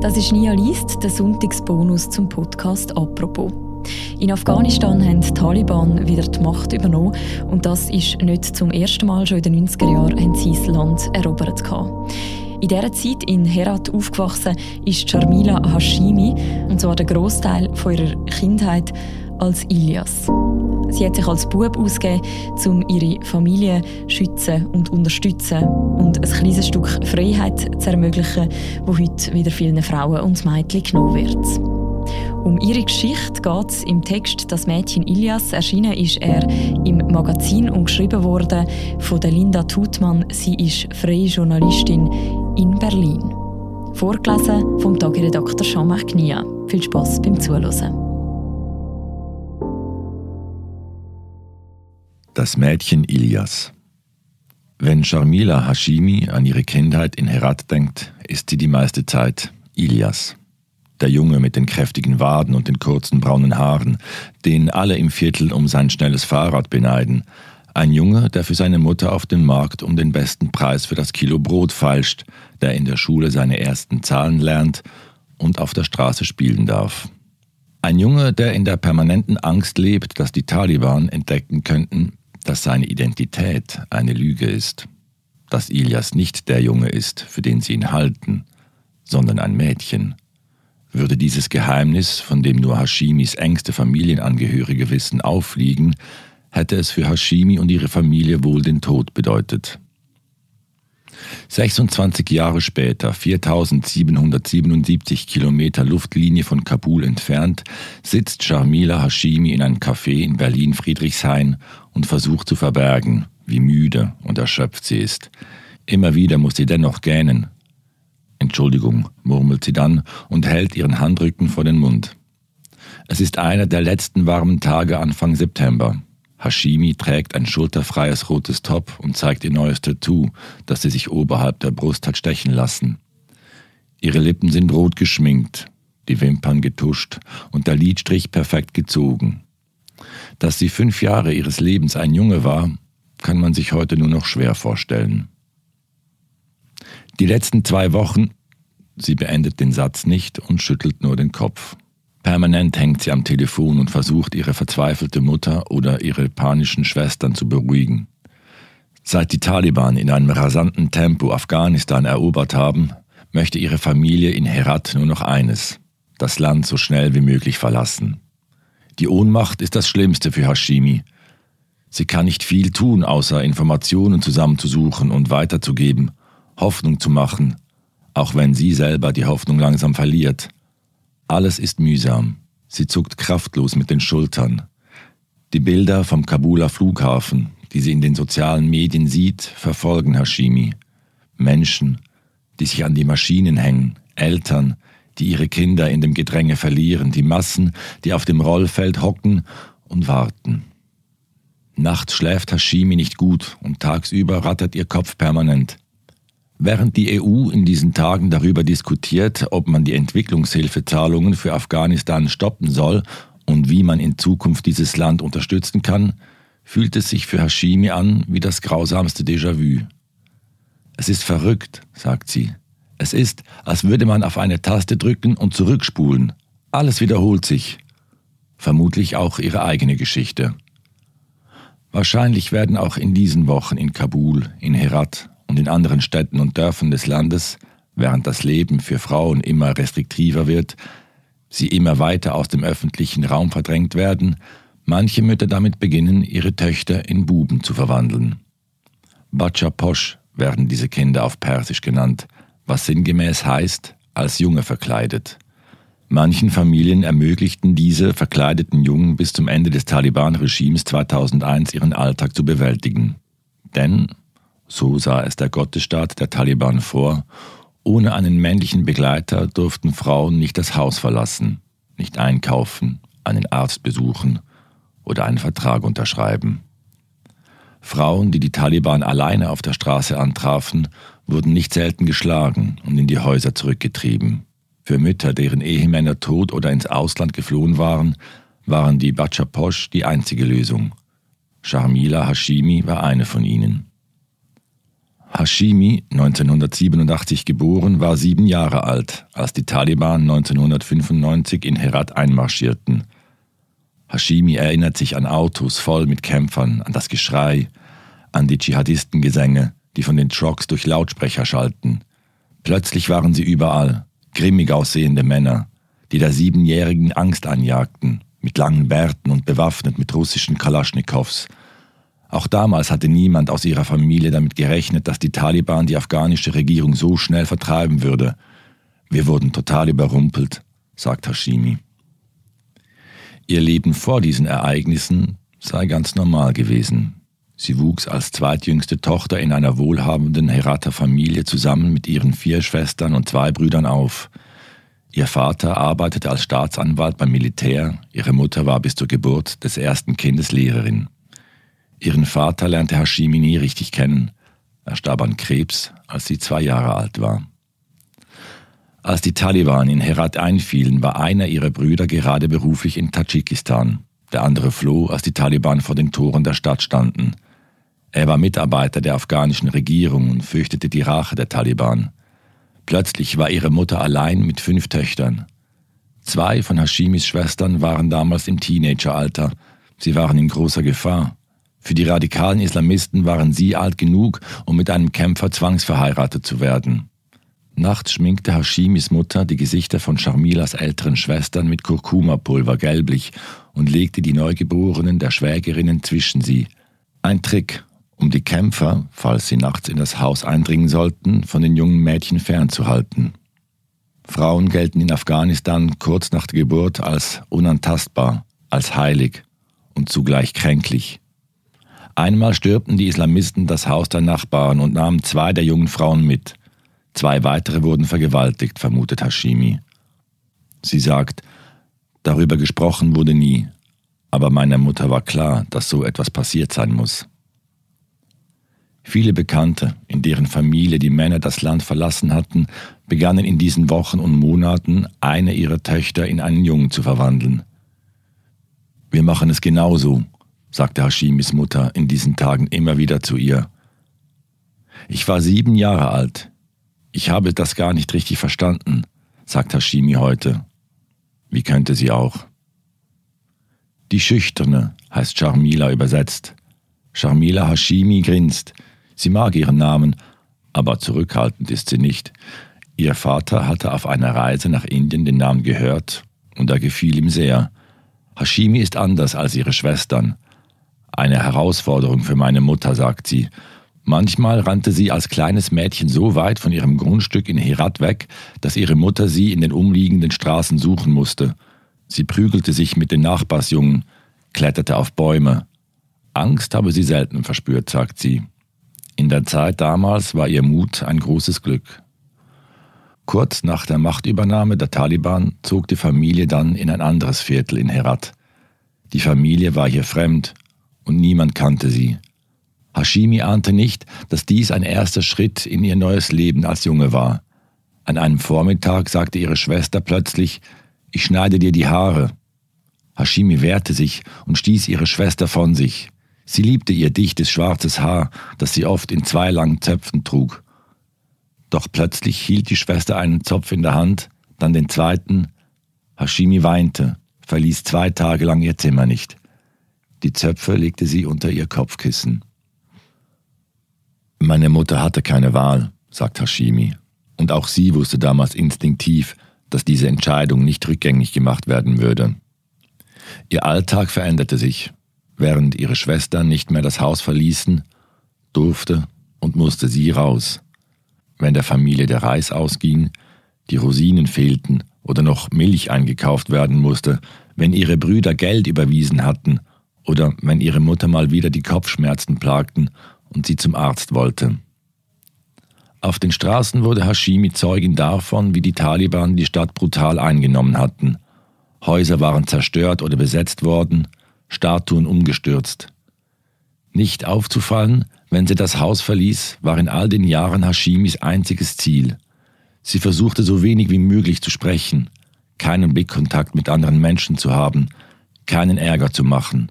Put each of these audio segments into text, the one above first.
Das ist Nia Liest, der Sonntagsbonus zum Podcast «Apropos». In Afghanistan haben die Taliban wieder die Macht übernommen und das ist nicht zum ersten Mal. Schon in den 90er Jahren haben sie das Land erobert. In dieser Zeit in Herat aufgewachsen ist Sharmila Hashimi und zwar der Großteil ihrer Kindheit als Ilias. Sie hat sich als Bub ausgegeben, um ihre Familie schützen und unterstützen und ein kleines Stück Freiheit zu ermöglichen, wo heute wieder vielen Frauen und Mädchen genommen wird. Um ihre Geschichte geht es im Text «Das Mädchen Ilias». Erschienen ist er im Magazin und geschrieben worden von Linda Tutmann. Sie ist freie Journalistin in Berlin. Vorgelesen vom Tagiredakteur Jean-Marc. Viel Spass beim Zuhören. Das Mädchen Ilias. Wenn Sharmila Hashimi an ihre Kindheit in Herat denkt, ist sie die meiste Zeit Ilias. Der Junge mit den kräftigen Waden und den kurzen braunen Haaren, den alle im Viertel um sein schnelles Fahrrad beneiden. Ein Junge, der für seine Mutter auf dem Markt um den besten Preis für das Kilo Brot feilscht, der in der Schule seine ersten Zahlen lernt und auf der Straße spielen darf. Ein Junge, der in der permanenten Angst lebt, dass die Taliban entdecken könnten, dass seine Identität eine Lüge ist, dass Ilias nicht der Junge ist, für den sie ihn halten, sondern ein Mädchen. Würde dieses Geheimnis, von dem nur Hashimis engste Familienangehörige wissen, auffliegen, hätte es für Hashimi und ihre Familie wohl den Tod bedeutet. 26 Jahre später, 4777 Kilometer Luftlinie von Kabul entfernt, sitzt Sharmila Hashimi in einem Café in Berlin-Friedrichshain und versucht zu verbergen, wie müde und erschöpft sie ist. Immer wieder muss sie dennoch gähnen. Entschuldigung, murmelt sie dann und hält ihren Handrücken vor den Mund. Es ist einer der letzten warmen Tage Anfang September. Hashimi trägt ein schulterfreies rotes Top und zeigt ihr neues Tattoo, das sie sich oberhalb der Brust hat stechen lassen. Ihre Lippen sind rot geschminkt, die Wimpern getuscht und der Lidstrich perfekt gezogen. Dass sie fünf Jahre ihres Lebens ein Junge war, kann man sich heute nur noch schwer vorstellen. Die letzten zwei Wochen, sie beendet den Satz nicht und schüttelt nur den Kopf. Permanent hängt sie am Telefon und versucht, ihre verzweifelte Mutter oder ihre panischen Schwestern zu beruhigen. Seit die Taliban in einem rasanten Tempo Afghanistan erobert haben, möchte ihre Familie in Herat nur noch eines, das Land so schnell wie möglich verlassen. Die Ohnmacht ist das Schlimmste für Hashimi. Sie kann nicht viel tun, außer Informationen zusammenzusuchen und weiterzugeben, Hoffnung zu machen, auch wenn sie selber die Hoffnung langsam verliert. Alles ist mühsam. Sie zuckt kraftlos mit den Schultern. Die Bilder vom Kabuler Flughafen, die sie in den sozialen Medien sieht, verfolgen Hashimi. Menschen, die sich an die Maschinen hängen, Eltern, die ihre Kinder in dem Gedränge verlieren, die Massen, die auf dem Rollfeld hocken und warten. Nachts schläft Hashimi nicht gut und tagsüber rattert ihr Kopf permanent. Während die EU in diesen Tagen darüber diskutiert, ob man die Entwicklungshilfezahlungen für Afghanistan stoppen soll und wie man in Zukunft dieses Land unterstützen kann, fühlt es sich für Hashimi an wie das grausamste Déjà-vu. Es ist verrückt, sagt sie. Es ist, als würde man auf eine Taste drücken und zurückspulen. Alles wiederholt sich. Vermutlich auch ihre eigene Geschichte. Wahrscheinlich werden auch in diesen Wochen in Kabul, in Herat und in anderen Städten und Dörfern des Landes, während das Leben für Frauen immer restriktiver wird, sie immer weiter aus dem öffentlichen Raum verdrängt werden, manche Mütter damit beginnen, ihre Töchter in Buben zu verwandeln. Bacha Posh werden diese Kinder auf Persisch genannt, was sinngemäß heißt, als Junge verkleidet. Manchen Familien ermöglichten diese verkleideten Jungen bis zum Ende des Taliban-Regimes 2001 ihren Alltag zu bewältigen. Denn so sah es der Gottesstaat der Taliban vor, ohne einen männlichen Begleiter durften Frauen nicht das Haus verlassen, nicht einkaufen, einen Arzt besuchen oder einen Vertrag unterschreiben. Frauen, die die Taliban alleine auf der Straße antrafen, wurden nicht selten geschlagen und in die Häuser zurückgetrieben. Für Mütter, deren Ehemänner tot oder ins Ausland geflohen waren, waren die Bachaposh die einzige Lösung. Sharmila Hashimi war eine von ihnen. Hashimi, 1987 geboren, war sieben Jahre alt, als die Taliban 1995 in Herat einmarschierten. Hashimi erinnert sich an Autos voll mit Kämpfern, an das Geschrei, an die Dschihadistengesänge, die von den Trucks durch Lautsprecher schalten. Plötzlich waren sie überall, grimmig aussehende Männer, die der Siebenjährigen Angst anjagten, mit langen Bärten und bewaffnet mit russischen Kalaschnikows. Auch damals hatte niemand aus ihrer Familie damit gerechnet, dass die Taliban die afghanische Regierung so schnell vertreiben würde. Wir wurden total überrumpelt, sagt Hashimi. Ihr Leben vor diesen Ereignissen sei ganz normal gewesen. Sie wuchs als zweitjüngste Tochter in einer wohlhabenden Herater Familie zusammen mit ihren vier Schwestern und zwei Brüdern auf. Ihr Vater arbeitete als Staatsanwalt beim Militär, ihre Mutter war bis zur Geburt des ersten Kindes Lehrerin. Ihren Vater lernte Hashimi nie richtig kennen. Er starb an Krebs, als sie zwei Jahre alt war. Als die Taliban in Herat einfielen, war einer ihrer Brüder gerade beruflich in Tadschikistan. Der andere floh, als die Taliban vor den Toren der Stadt standen. Er war Mitarbeiter der afghanischen Regierung und fürchtete die Rache der Taliban. Plötzlich war ihre Mutter allein mit fünf Töchtern. Zwei von Hashimis Schwestern waren damals im Teenageralter. Sie waren in großer Gefahr. Für die radikalen Islamisten waren sie alt genug, um mit einem Kämpfer zwangsverheiratet zu werden. Nachts schminkte Hashimis Mutter die Gesichter von Sharmilas älteren Schwestern mit Kurkuma-Pulver gelblich und legte die Neugeborenen der Schwägerinnen zwischen sie. Ein Trick, um die Kämpfer, falls sie nachts in das Haus eindringen sollten, von den jungen Mädchen fernzuhalten. Frauen gelten in Afghanistan kurz nach der Geburt als unantastbar, als heilig und zugleich kränklich. Einmal stürmten die Islamisten das Haus der Nachbarn und nahmen zwei der jungen Frauen mit. Zwei weitere wurden vergewaltigt, vermutet Hashimi. Sie sagt, darüber gesprochen wurde nie, aber meiner Mutter war klar, dass so etwas passiert sein muss. Viele Bekannte, in deren Familie die Männer das Land verlassen hatten, begannen in diesen Wochen und Monaten eine ihrer Töchter in einen Jungen zu verwandeln. Wir machen es genauso, sagte Hashimis Mutter in diesen Tagen immer wieder zu ihr. Ich war sieben Jahre alt. Ich habe das gar nicht richtig verstanden, sagt Hashimi heute. Wie könnte sie auch? Die Schüchterne heißt Sharmila übersetzt. Sharmila Hashimi grinst. Sie mag ihren Namen, aber zurückhaltend ist sie nicht. Ihr Vater hatte auf einer Reise nach Indien den Namen gehört und er gefiel ihm sehr. Hashimi ist anders als ihre Schwestern. Eine Herausforderung für meine Mutter, sagt sie. Manchmal rannte sie als kleines Mädchen so weit von ihrem Grundstück in Herat weg, dass ihre Mutter sie in den umliegenden Straßen suchen musste. Sie prügelte sich mit den Nachbarsjungen, kletterte auf Bäume. Angst habe sie selten verspürt, sagt sie. In der Zeit damals war ihr Mut ein großes Glück. Kurz nach der Machtübernahme der Taliban zog die Familie dann in ein anderes Viertel in Herat. Die Familie war hier fremd und niemand kannte sie. Hashimi ahnte nicht, dass dies ein erster Schritt in ihr neues Leben als Junge war. An einem Vormittag sagte ihre Schwester plötzlich, ich schneide dir die Haare. Hashimi wehrte sich und stieß ihre Schwester von sich. Sie liebte ihr dichtes schwarzes Haar, das sie oft in zwei langen Zöpfen trug. Doch plötzlich hielt die Schwester einen Zopf in der Hand, dann den zweiten. Hashimi weinte, verließ zwei Tage lang ihr Zimmer nicht. Die Zöpfe legte sie unter ihr Kopfkissen. Meine Mutter hatte keine Wahl, sagt Hashimi. Und auch sie wusste damals instinktiv, dass diese Entscheidung nicht rückgängig gemacht werden würde. Ihr Alltag veränderte sich. Während ihre Schwestern nicht mehr das Haus verließen, durfte und musste sie raus. Wenn der Familie der Reis ausging, die Rosinen fehlten oder noch Milch eingekauft werden musste, wenn ihre Brüder Geld überwiesen hatten oder wenn ihre Mutter mal wieder die Kopfschmerzen plagten und sie zum Arzt wollte. Auf den Straßen wurde Hashimi Zeugin davon, wie die Taliban die Stadt brutal eingenommen hatten. Häuser waren zerstört oder besetzt worden, Statuen umgestürzt. Nicht aufzufallen, wenn sie das Haus verließ, war in all den Jahren Hashimis einziges Ziel. Sie versuchte so wenig wie möglich zu sprechen, keinen Blickkontakt mit anderen Menschen zu haben, keinen Ärger zu machen.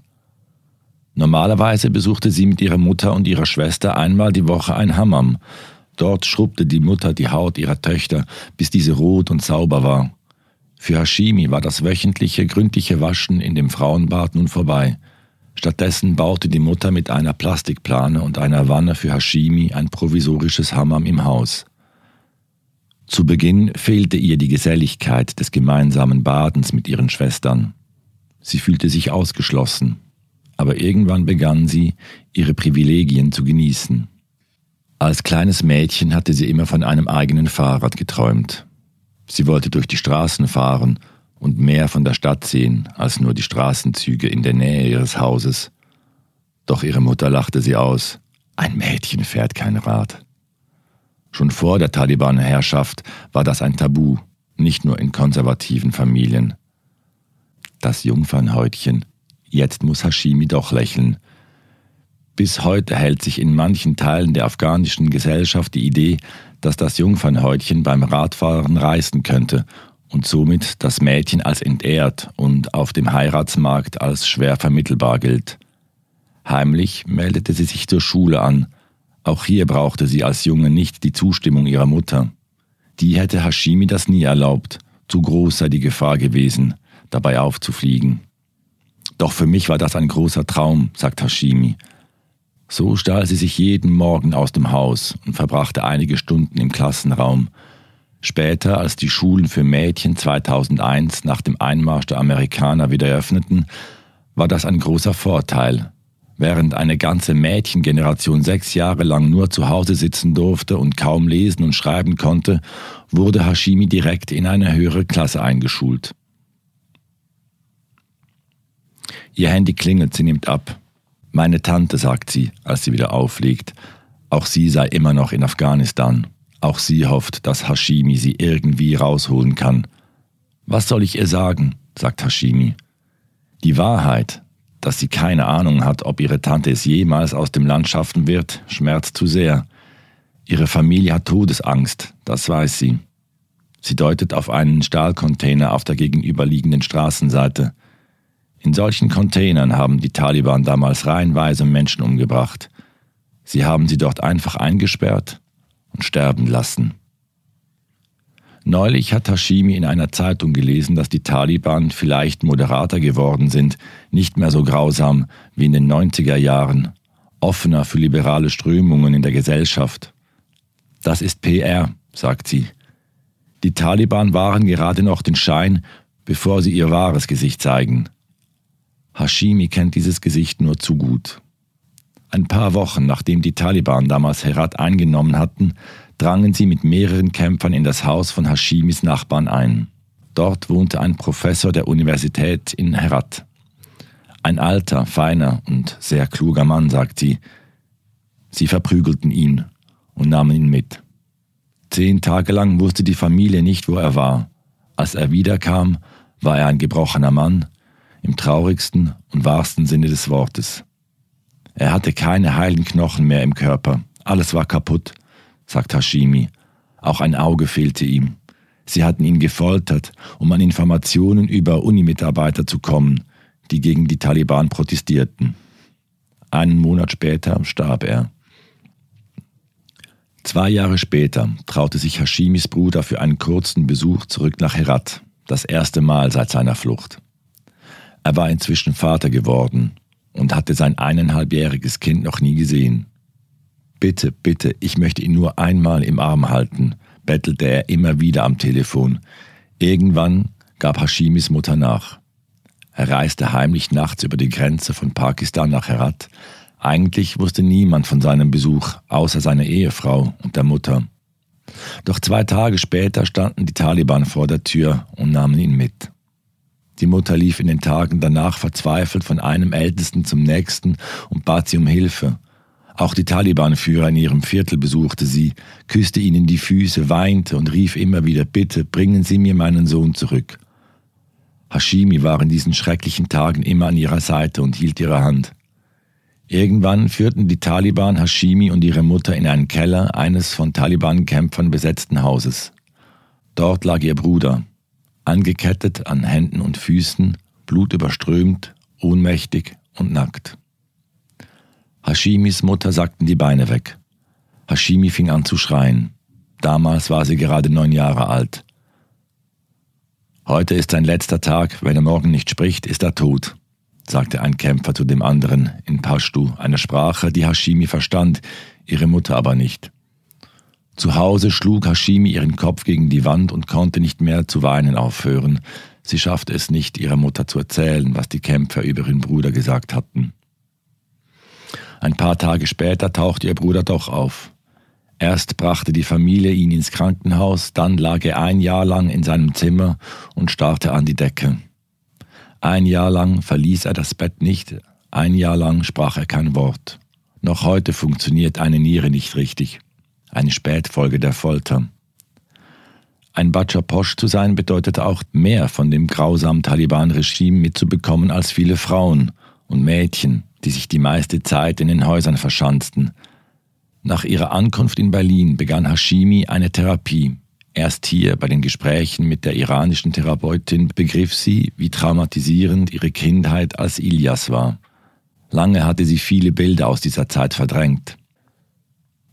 Normalerweise besuchte sie mit ihrer Mutter und ihrer Schwester einmal die Woche ein Hammam. Dort schrubbte die Mutter die Haut ihrer Töchter, bis diese rot und sauber war. Für Hashimi war das wöchentliche, gründliche Waschen in dem Frauenbad nun vorbei. Stattdessen baute die Mutter mit einer Plastikplane und einer Wanne für Hashimi ein provisorisches Hammam im Haus. Zu Beginn fehlte ihr die Geselligkeit des gemeinsamen Badens mit ihren Schwestern. Sie fühlte sich ausgeschlossen, aber irgendwann begann sie, ihre Privilegien zu genießen. Als kleines Mädchen hatte sie immer von einem eigenen Fahrrad geträumt. Sie wollte durch die Straßen fahren und mehr von der Stadt sehen als nur die Straßenzüge in der Nähe ihres Hauses. Doch ihre Mutter lachte sie aus. Ein Mädchen fährt kein Rad. Schon vor der Taliban-Herrschaft war das ein Tabu, nicht nur in konservativen Familien. Das Jungfernhäutchen. Jetzt muss Hashimi doch lächeln. Bis heute hält sich in manchen Teilen der afghanischen Gesellschaft die Idee, dass das Jungfernhäutchen beim Radfahren reißen könnte und somit das Mädchen als entehrt und auf dem Heiratsmarkt als schwer vermittelbar gilt. Heimlich meldete sie sich zur Schule an. Auch hier brauchte sie als Junge nicht die Zustimmung ihrer Mutter. Die hätte Hashimi das nie erlaubt, zu groß sei die Gefahr gewesen, dabei aufzufliegen. Doch für mich war das ein großer Traum, sagt Hashimi. So stahl sie sich jeden Morgen aus dem Haus und verbrachte einige Stunden im Klassenraum, Später, als die Schulen für Mädchen 2001 nach dem Einmarsch der Amerikaner wieder öffneten, war das ein großer Vorteil. Während eine ganze Mädchengeneration sechs Jahre lang nur zu Hause sitzen durfte und kaum lesen und schreiben konnte, wurde Hashimi direkt in eine höhere Klasse eingeschult. Ihr Handy klingelt, sie nimmt ab. Meine Tante, sagt sie, als sie wieder auflegt. Auch sie sei immer noch in Afghanistan. Auch sie hofft, dass Hashimi sie irgendwie rausholen kann. Was soll ich ihr sagen? sagt Hashimi. Die Wahrheit, dass sie keine Ahnung hat, ob ihre Tante es jemals aus dem Land schaffen wird, schmerzt zu sehr. Ihre Familie hat Todesangst, das weiß sie. Sie deutet auf einen Stahlcontainer auf der gegenüberliegenden Straßenseite. In solchen Containern haben die Taliban damals reihenweise Menschen umgebracht. Sie haben sie dort einfach eingesperrt und sterben lassen. Neulich hat Hashimi in einer Zeitung gelesen, dass die Taliban vielleicht moderater geworden sind, nicht mehr so grausam wie in den 90er Jahren, offener für liberale Strömungen in der Gesellschaft. Das ist PR, sagt sie. Die Taliban waren gerade noch den Schein, bevor sie ihr wahres Gesicht zeigen. Hashimi kennt dieses Gesicht nur zu gut. Ein paar Wochen nachdem die Taliban damals Herat eingenommen hatten, drangen sie mit mehreren Kämpfern in das Haus von Hashimis Nachbarn ein. Dort wohnte ein Professor der Universität in Herat. Ein alter, feiner und sehr kluger Mann, sagt sie. Sie verprügelten ihn und nahmen ihn mit. Zehn Tage lang wusste die Familie nicht, wo er war. Als er wiederkam, war er ein gebrochener Mann, im traurigsten und wahrsten Sinne des Wortes. Er hatte keine heilen Knochen mehr im Körper. Alles war kaputt, sagt Hashimi. Auch ein Auge fehlte ihm. Sie hatten ihn gefoltert, um an Informationen über Unimitarbeiter zu kommen, die gegen die Taliban protestierten. Einen Monat später starb er. Zwei Jahre später traute sich Hashimis Bruder für einen kurzen Besuch zurück nach Herat, das erste Mal seit seiner Flucht. Er war inzwischen Vater geworden und hatte sein eineinhalbjähriges Kind noch nie gesehen. Bitte, bitte, ich möchte ihn nur einmal im Arm halten, bettelte er immer wieder am Telefon. Irgendwann gab Hashimis Mutter nach. Er reiste heimlich nachts über die Grenze von Pakistan nach Herat. Eigentlich wusste niemand von seinem Besuch, außer seiner Ehefrau und der Mutter. Doch zwei Tage später standen die Taliban vor der Tür und nahmen ihn mit. Die Mutter lief in den Tagen danach verzweifelt von einem Ältesten zum nächsten und bat sie um Hilfe. Auch die Taliban-Führer in ihrem Viertel besuchte sie, küsste ihnen die Füße, weinte und rief immer wieder, bitte bringen Sie mir meinen Sohn zurück. Hashimi war in diesen schrecklichen Tagen immer an ihrer Seite und hielt ihre Hand. Irgendwann führten die Taliban Hashimi und ihre Mutter in einen Keller eines von Taliban-Kämpfern besetzten Hauses. Dort lag ihr Bruder, angekettet an Händen und Füßen, blutüberströmt, ohnmächtig und nackt. Hashimis Mutter sagten die Beine weg. Hashimi fing an zu schreien. Damals war sie gerade neun Jahre alt. Heute ist sein letzter Tag, wenn er morgen nicht spricht, ist er tot, sagte ein Kämpfer zu dem anderen in Pashtu, einer Sprache, die Hashimi verstand, ihre Mutter aber nicht. Zu Hause schlug Hashimi ihren Kopf gegen die Wand und konnte nicht mehr zu weinen aufhören. Sie schaffte es nicht, ihrer Mutter zu erzählen, was die Kämpfer über ihren Bruder gesagt hatten. Ein paar Tage später tauchte ihr Bruder doch auf. Erst brachte die Familie ihn ins Krankenhaus, dann lag er ein Jahr lang in seinem Zimmer und starrte an die Decke. Ein Jahr lang verließ er das Bett nicht, ein Jahr lang sprach er kein Wort. Noch heute funktioniert eine Niere nicht richtig, eine Spätfolge der Folter. Ein Bacha Posch zu sein bedeutete auch mehr von dem grausamen Taliban-Regime mitzubekommen als viele Frauen und Mädchen, die sich die meiste Zeit in den Häusern verschanzten, nach ihrer Ankunft in Berlin begann Hashimi eine Therapie. Erst hier bei den Gesprächen mit der iranischen Therapeutin begriff sie, wie traumatisierend ihre Kindheit als Ilyas war. Lange hatte sie viele Bilder aus dieser Zeit verdrängt.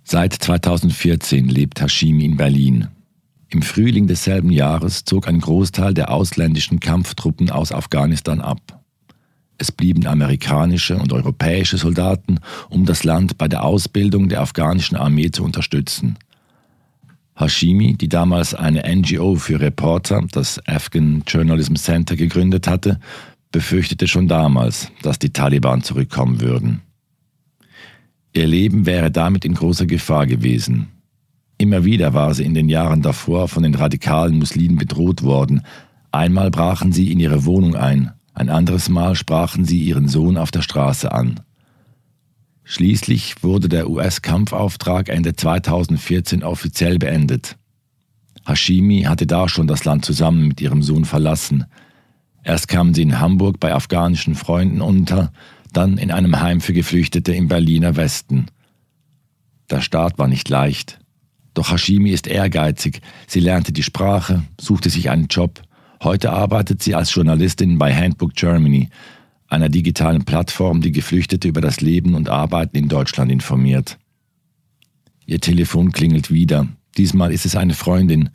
Seit 2014 lebt Hashimi in Berlin. Im Frühling desselben Jahres zog ein Großteil der ausländischen Kampftruppen aus Afghanistan ab. Es blieben amerikanische und europäische Soldaten, um das Land bei der Ausbildung der afghanischen Armee zu unterstützen. Hashimi, die damals eine NGO für Reporter, das Afghan Journalism Center, gegründet hatte, befürchtete schon damals, dass die Taliban zurückkommen würden. Ihr Leben wäre damit in großer Gefahr gewesen. Immer wieder war sie in den Jahren davor von den radikalen Muslimen bedroht worden. Einmal brachen sie in ihre Wohnung ein, ein anderes Mal sprachen sie ihren Sohn auf der Straße an. Schließlich wurde der US-Kampfauftrag Ende 2014 offiziell beendet. Hashimi hatte da schon das Land zusammen mit ihrem Sohn verlassen. Erst kamen sie in Hamburg bei afghanischen Freunden unter, dann in einem Heim für Geflüchtete im Berliner Westen. Der Start war nicht leicht. Doch Hashimi ist ehrgeizig. Sie lernte die Sprache, suchte sich einen Job, Heute arbeitet sie als Journalistin bei Handbook Germany, einer digitalen Plattform, die Geflüchtete über das Leben und Arbeiten in Deutschland informiert. Ihr Telefon klingelt wieder. Diesmal ist es eine Freundin.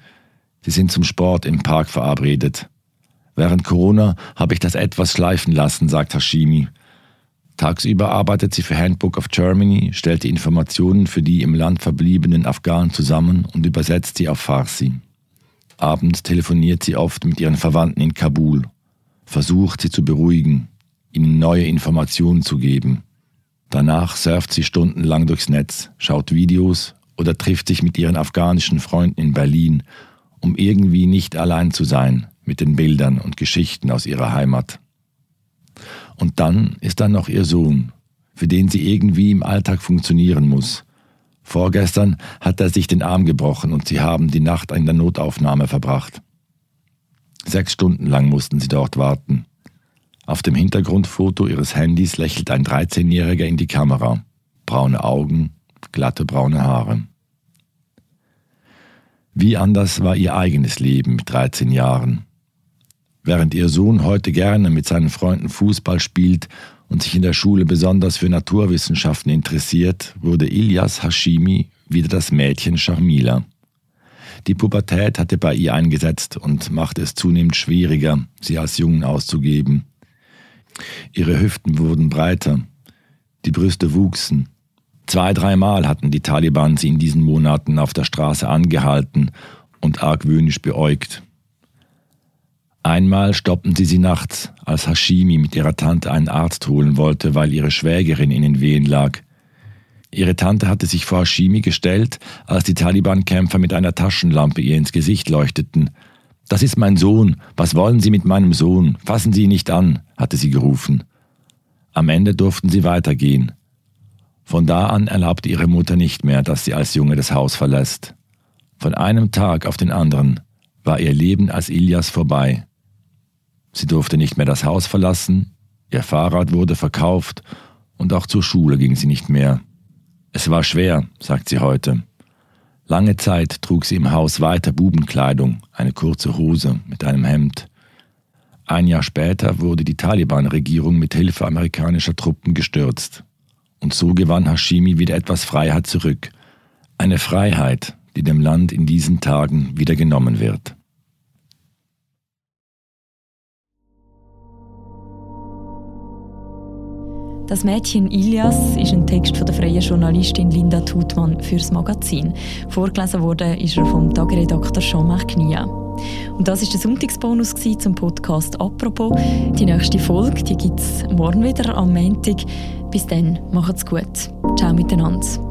Sie sind zum Sport im Park verabredet. Während Corona habe ich das etwas schleifen lassen, sagt Hashimi. Tagsüber arbeitet sie für Handbook of Germany, stellt die Informationen für die im Land verbliebenen Afghanen zusammen und übersetzt sie auf Farsi. Abends telefoniert sie oft mit ihren Verwandten in Kabul, versucht sie zu beruhigen, ihnen neue Informationen zu geben. Danach surft sie stundenlang durchs Netz, schaut Videos oder trifft sich mit ihren afghanischen Freunden in Berlin, um irgendwie nicht allein zu sein mit den Bildern und Geschichten aus ihrer Heimat. Und dann ist da noch ihr Sohn, für den sie irgendwie im Alltag funktionieren muss, Vorgestern hat er sich den Arm gebrochen und sie haben die Nacht in der Notaufnahme verbracht. Sechs Stunden lang mussten sie dort warten. Auf dem Hintergrundfoto ihres Handys lächelt ein 13-Jähriger in die Kamera. Braune Augen, glatte braune Haare. Wie anders war ihr eigenes Leben mit 13 Jahren. Während ihr Sohn heute gerne mit seinen Freunden Fußball spielt und sich in der Schule besonders für Naturwissenschaften interessiert, wurde Ilyas Hashimi wieder das Mädchen Sharmila. Die Pubertät hatte bei ihr eingesetzt und machte es zunehmend schwieriger, sie als Jungen auszugeben. Ihre Hüften wurden breiter, die Brüste wuchsen. Zwei, dreimal hatten die Taliban sie in diesen Monaten auf der Straße angehalten und argwöhnisch beäugt. Einmal stoppten sie sie nachts, als Hashimi mit ihrer Tante einen Arzt holen wollte, weil ihre Schwägerin in den Wehen lag. Ihre Tante hatte sich vor Hashimi gestellt, als die Taliban-Kämpfer mit einer Taschenlampe ihr ins Gesicht leuchteten. Das ist mein Sohn. Was wollen Sie mit meinem Sohn? Fassen Sie ihn nicht an, hatte sie gerufen. Am Ende durften sie weitergehen. Von da an erlaubte ihre Mutter nicht mehr, dass sie als Junge das Haus verlässt. Von einem Tag auf den anderen war ihr Leben als Ilias vorbei. Sie durfte nicht mehr das Haus verlassen, ihr Fahrrad wurde verkauft und auch zur Schule ging sie nicht mehr. Es war schwer, sagt sie heute. Lange Zeit trug sie im Haus weiter Bubenkleidung, eine kurze Hose mit einem Hemd. Ein Jahr später wurde die Taliban-Regierung mit Hilfe amerikanischer Truppen gestürzt. Und so gewann Hashimi wieder etwas Freiheit zurück. Eine Freiheit, die dem Land in diesen Tagen wieder genommen wird. Das Mädchen Ilias ist ein Text von der freien Journalistin Linda Tutmann fürs Magazin. Vorgelesen wurde ist er vom Tageredakteur Jean-Marc Knia. Und das ist der Sonntagsbonus zum Podcast «Apropos». Die nächste Folge gibt es morgen wieder am Montag. Bis dann, macht's gut. Ciao miteinander.